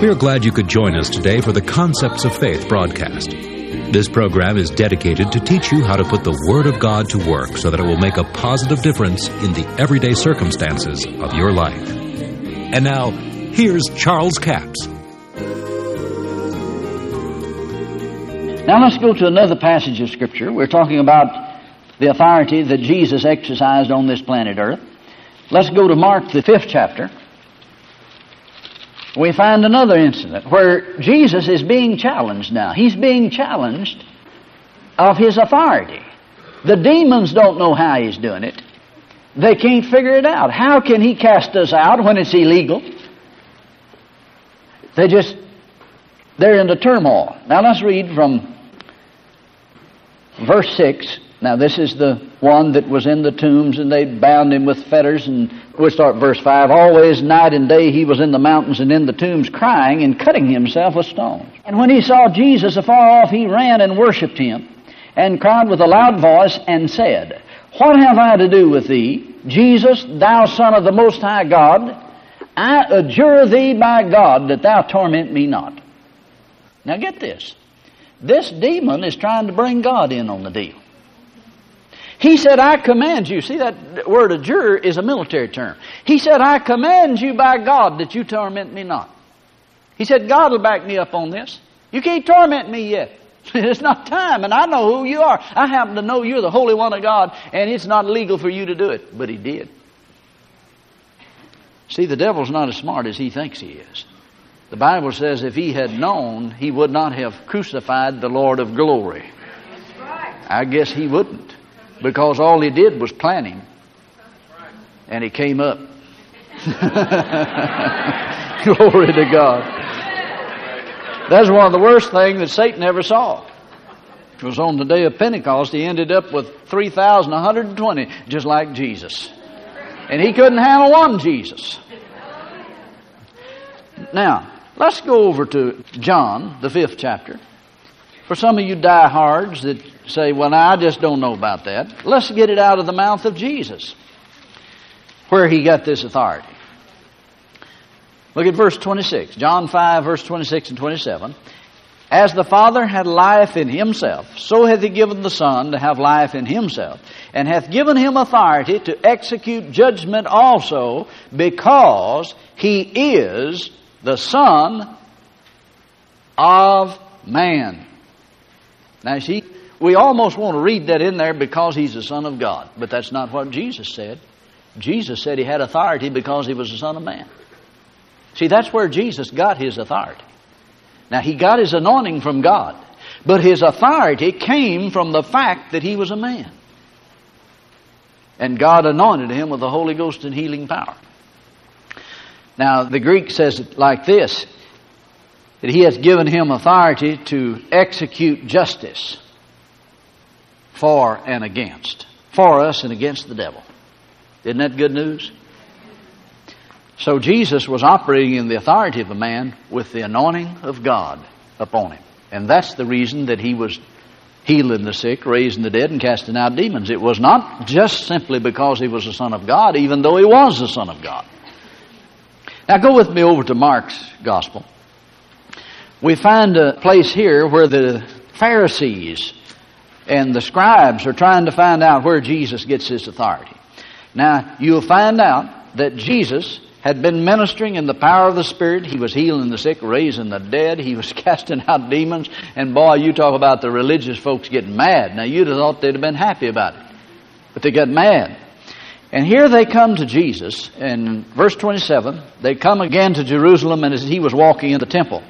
We are glad you could join us today for the Concepts of Faith broadcast. This program is dedicated to teach you how to put the Word of God to work so that it will make a positive difference in the everyday circumstances of your life. And now, here's Charles Capps. Now let's go to another passage of Scripture. We're talking about the authority that Jesus exercised on this planet Earth. Let's go to Mark, the fifth chapter. We find another incident where Jesus is being challenged now. He's being challenged of his authority. The demons don't know how he's doing it. They can't figure it out. How can he cast us out when it's illegal? They just, they're in the turmoil. Now let's read from verse 6. Now, this is the one that was in the tombs, and they bound him with fetters. And we'll start verse 5. Always, night and day, he was in the mountains and in the tombs, crying and cutting himself with stones. And when he saw Jesus afar off, he ran and worshipped him, and cried with a loud voice, and said, What have I to do with thee, Jesus, thou Son of the Most High God? I adjure thee by God that thou torment me not. Now, get this. This demon is trying to bring God in on the deal. He said, I command you. See, that word adjure is a military term. He said, I command you by God that you torment me not. He said, God will back me up on this. You can't torment me yet. it's not time, and I know who you are. I happen to know you're the Holy One of God, and it's not legal for you to do it. But he did. See, the devil's not as smart as he thinks he is. The Bible says if he had known, he would not have crucified the Lord of glory. I guess he wouldn't because all he did was plant him and he came up. Glory to God. That's one of the worst things that Satan ever saw. It was on the day of Pentecost, he ended up with 3,120, just like Jesus. And he couldn't handle one Jesus. Now, let's go over to John, the fifth chapter. For some of you diehards that say, well, now, I just don't know about that, let's get it out of the mouth of Jesus, where he got this authority. Look at verse 26, John 5, verse 26 and 27. As the Father had life in himself, so hath he given the Son to have life in himself, and hath given him authority to execute judgment also, because he is the Son of man. Now, see, we almost want to read that in there because he's the Son of God, but that's not what Jesus said. Jesus said he had authority because he was the Son of Man. See, that's where Jesus got his authority. Now, he got his anointing from God, but his authority came from the fact that he was a man. And God anointed him with the Holy Ghost and healing power. Now, the Greek says it like this that he has given him authority to execute justice for and against. For us and against the devil. Isn't that good news? So Jesus was operating in the authority of a man with the anointing of God upon him. And that's the reason that he was healing the sick, raising the dead, and casting out demons. It was not just simply because he was the Son of God, even though he was the Son of God. Now go with me over to Mark's Gospel we find a place here where the Pharisees and the scribes are trying to find out where Jesus gets his authority. Now, you'll find out that Jesus had been ministering in the power of the Spirit. He was healing the sick, raising the dead. He was casting out demons. And boy, you talk about the religious folks getting mad. Now, you'd have thought they'd have been happy about it. But they got mad. And here they come to Jesus. In verse 27, they come again to Jerusalem, and as he was walking in the temple,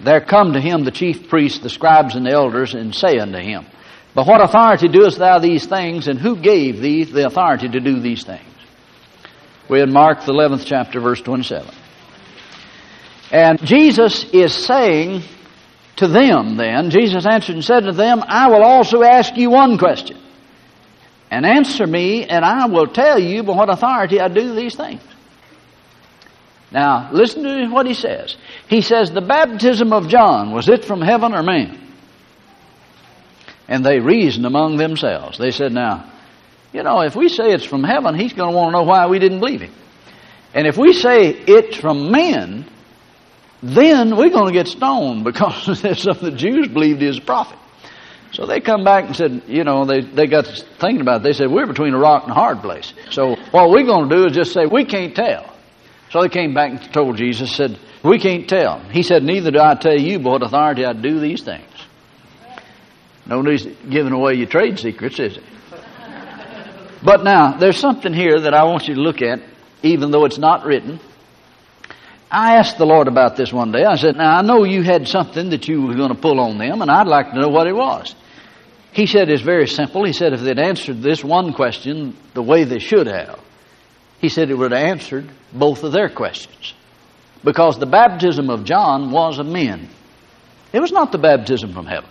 there come to him the chief priests, the scribes, and the elders, and say unto him, But what authority doest thou these things, and who gave thee the authority to do these things? We're in Mark, the 11th chapter, verse 27. And Jesus is saying to them then, Jesus answered and said to them, I will also ask you one question. And answer me, and I will tell you by what authority I do these things. Now, listen to what he says. He says, The baptism of John, was it from heaven or man? And they reasoned among themselves. They said, Now, you know, if we say it's from heaven, he's going to want to know why we didn't believe him. And if we say it's from men, then we're going to get stoned because that's something the Jews believed he is a prophet. So they come back and said, you know, they, they got thinking about it. They said, we're between a rock and a hard place. So what we're going to do is just say, we can't tell. So they came back and told Jesus, said, we can't tell. He said, neither do I tell you what authority I do these things. No Nobody's giving away your trade secrets, is it? But now, there's something here that I want you to look at, even though it's not written. I asked the Lord about this one day. I said, Now I know you had something that you were going to pull on them, and I'd like to know what it was. He said it's very simple. He said if they'd answered this one question the way they should have, he said it would have answered both of their questions. Because the baptism of John was of men. It was not the baptism from heaven.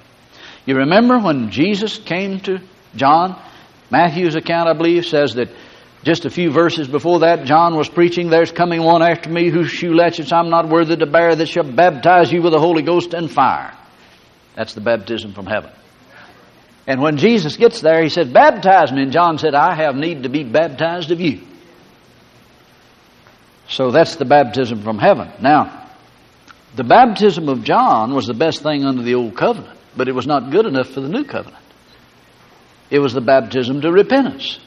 You remember when Jesus came to John? Matthew's account, I believe, says that just a few verses before that, John was preaching, There's coming one after me whose shoe latchets I'm not worthy to bear, that shall baptize you with the Holy Ghost and fire. That's the baptism from heaven. And when Jesus gets there, he said, Baptize me. And John said, I have need to be baptized of you. So that's the baptism from heaven. Now, the baptism of John was the best thing under the old covenant, but it was not good enough for the new covenant. It was the baptism to repentance.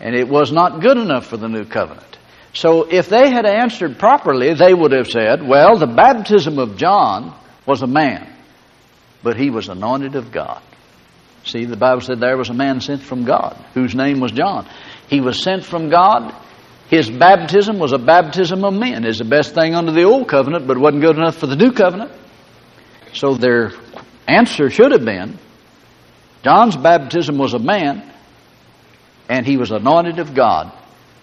And it was not good enough for the new covenant. So if they had answered properly, they would have said, well, the baptism of John was a man, but he was anointed of God. See, the Bible said there was a man sent from God whose name was John. He was sent from God. His baptism was a baptism of men. It's the best thing under the old covenant, but wasn't good enough for the new covenant. So their answer should have been John's baptism was of man, and he was anointed of God.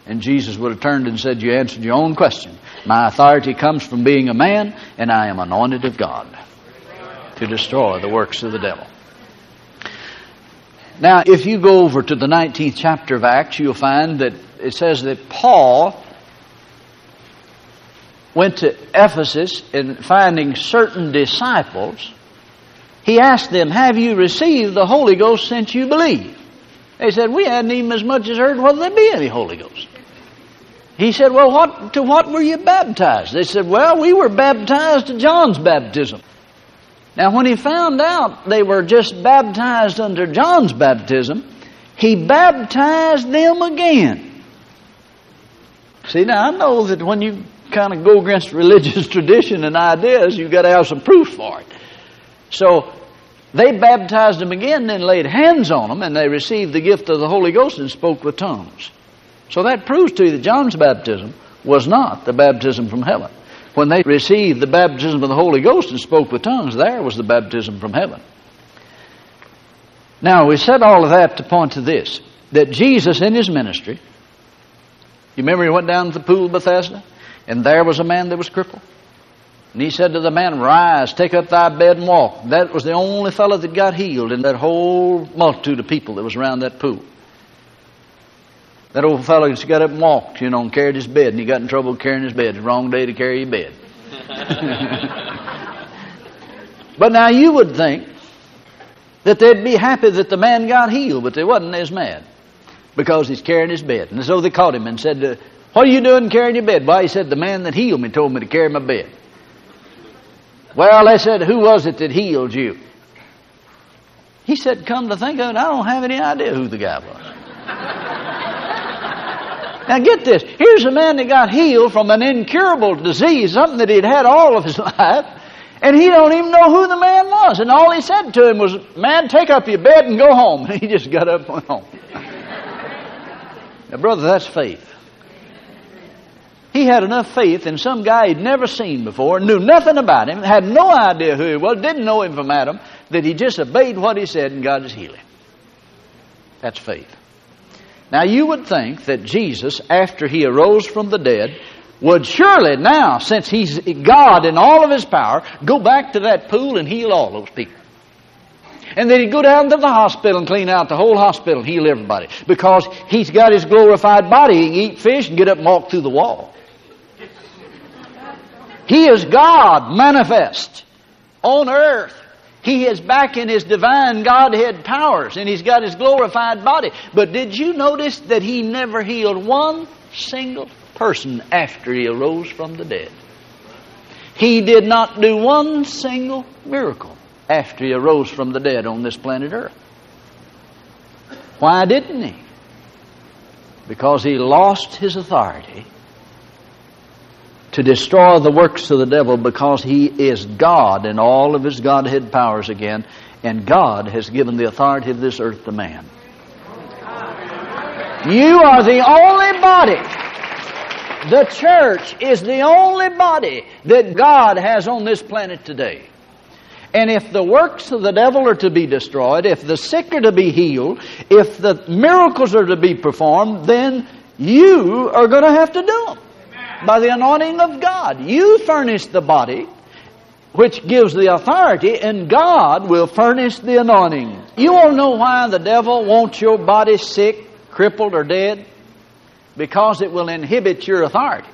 And Jesus would have turned and said, You answered your own question. My authority comes from being a man, and I am anointed of God to destroy the works of the devil. Now, if you go over to the 19th chapter of Acts, you'll find that it says that Paul went to Ephesus and finding certain disciples, he asked them, Have you received the Holy Ghost since you believe? They said, We hadn't even as much as heard whether there be any Holy Ghost. He said, Well, what, to what were you baptized? They said, Well, we were baptized to John's baptism. Now, when he found out they were just baptized under John's baptism, he baptized them again. See, now I know that when you kind of go against religious tradition and ideas, you've got to have some proof for it. So they baptized them again, then laid hands on them, and they received the gift of the Holy Ghost and spoke with tongues. So that proves to you that John's baptism was not the baptism from heaven. When they received the baptism of the Holy Ghost and spoke with tongues, there was the baptism from heaven. Now, we said all of that to point to this that Jesus in his ministry, you remember he went down to the pool of Bethesda, and there was a man that was crippled. And he said to the man, Rise, take up thy bed and walk. That was the only fellow that got healed in that whole multitude of people that was around that pool. That old fellow just got up and walked, you know, and carried his bed, and he got in trouble carrying his bed. It's the wrong day to carry your bed. but now you would think that they'd be happy that the man got healed, but they wasn't as mad because he's carrying his bed. And so they caught him and said, uh, What are you doing carrying your bed? Why, he said, The man that healed me told me to carry my bed. Well, they said, Who was it that healed you? He said, Come to think of it, I don't have any idea who the guy was. now get this. Here's a man that got healed from an incurable disease, something that he'd had all of his life, and he don't even know who the man was. And all he said to him was, Man, take up your bed and go home. And he just got up and went home. Now, brother, that's faith. He had enough faith in some guy he'd never seen before, knew nothing about him, had no idea who he was, didn't know him from Adam, that he just obeyed what he said and got his healing. That's faith. Now you would think that Jesus, after he arose from the dead, would surely now, since he's God in all of his power, go back to that pool and heal all those people. And then he'd go down to the hospital and clean out the whole hospital and heal everybody. Because he's got his glorified body. He can eat fish and get up and walk through the wall. He is God manifest on earth. He is back in his divine Godhead powers and he's got his glorified body. But did you notice that he never healed one single person after he arose from the dead? He did not do one single miracle after he arose from the dead on this planet Earth. Why didn't he? Because he lost his authority to destroy the works of the devil because he is God in all of his Godhead powers again, and God has given the authority of this earth to man. You are the only body. The church is the only body that God has on this planet today. And if the works of the devil are to be destroyed, if the sick are to be healed, if the miracles are to be performed, then you are going to have to do them by the anointing of God. You furnish the body, which gives the authority, and God will furnish the anointing. You to know why the devil wants your body sick, crippled, or dead? Because it will inhibit your authority.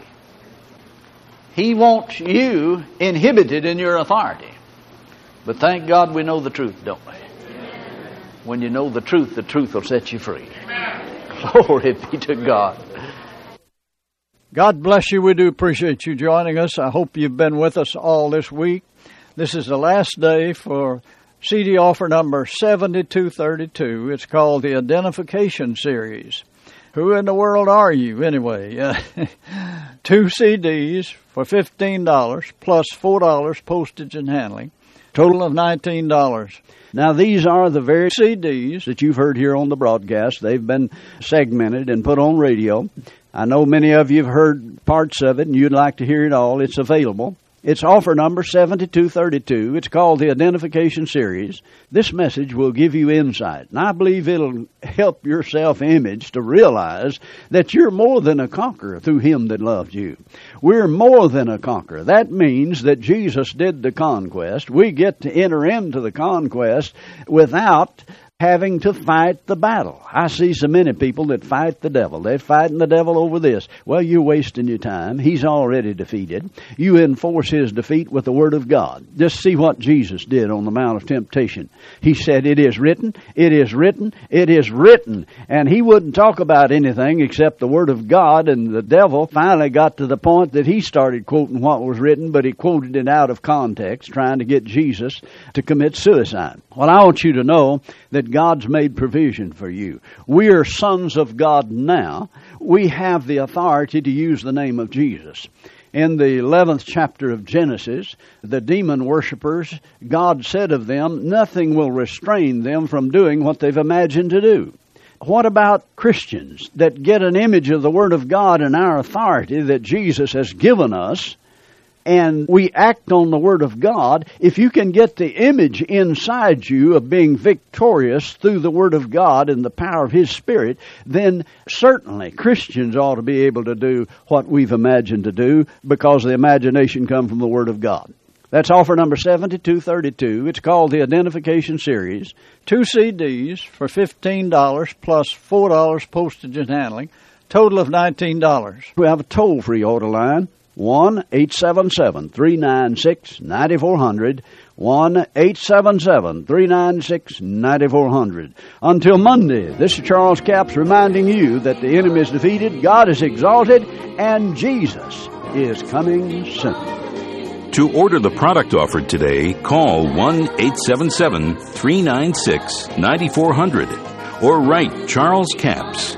He wants you inhibited in your authority. But thank God we know the truth, don't we? When you know the truth, the truth will set you free. Glory be to God. God bless you. We do appreciate you joining us. I hope you've been with us all this week. This is the last day for CD offer number 7232. It's called the Identification Series. Who in the world are you, anyway? Two CDs for $15 plus $4 postage and handling. Total of $19. Now, these are the very CDs that you've heard here on the broadcast. They've been segmented and put on radio. I know many of you have heard parts of it and you'd like to hear it all. It's available. It's offer number 7232. It's called the Identification Series. This message will give you insight, and I believe it'll help your self image to realize that you're more than a conqueror through Him that loved you. We're more than a conqueror. That means that Jesus did the conquest. We get to enter into the conquest without having to fight the battle. I see so many people that fight the devil. They're fighting the devil over this. Well, you're wasting your time. He's already defeated. You enforce his defeat with the Word of God. Just see what Jesus did on the Mount of Temptation. He said, It is written, it is written, it is written. And he wouldn't talk about anything except the Word of God, and the devil finally got to the point that he started quoting what was written, but he quoted it out of context, trying to get Jesus to commit suicide. Well, I want you to know that God's made provision for you. We are sons of God now. We have the authority to use the name of Jesus. In the 11th chapter of Genesis, the demon worshippers, God said of them, nothing will restrain them from doing what they've imagined to do. What about Christians that get an image of the Word of God and our authority that Jesus has given us and we act on the Word of God, if you can get the image inside you of being victorious through the Word of God and the power of His Spirit, then certainly Christians ought to be able to do what we've imagined to do because the imagination comes from the Word of God. That's offer number 7232. It's called the Identification Series. Two CDs for $15 plus $4 postage and handling. Total of $19. We have a toll free order line. 1 877 396 9400. 1 877 396 9400. Until Monday, this is Charles Capps reminding you that the enemy is defeated, God is exalted, and Jesus is coming soon. To order the product offered today, call 1 877 396 9400 or write Charles Capps.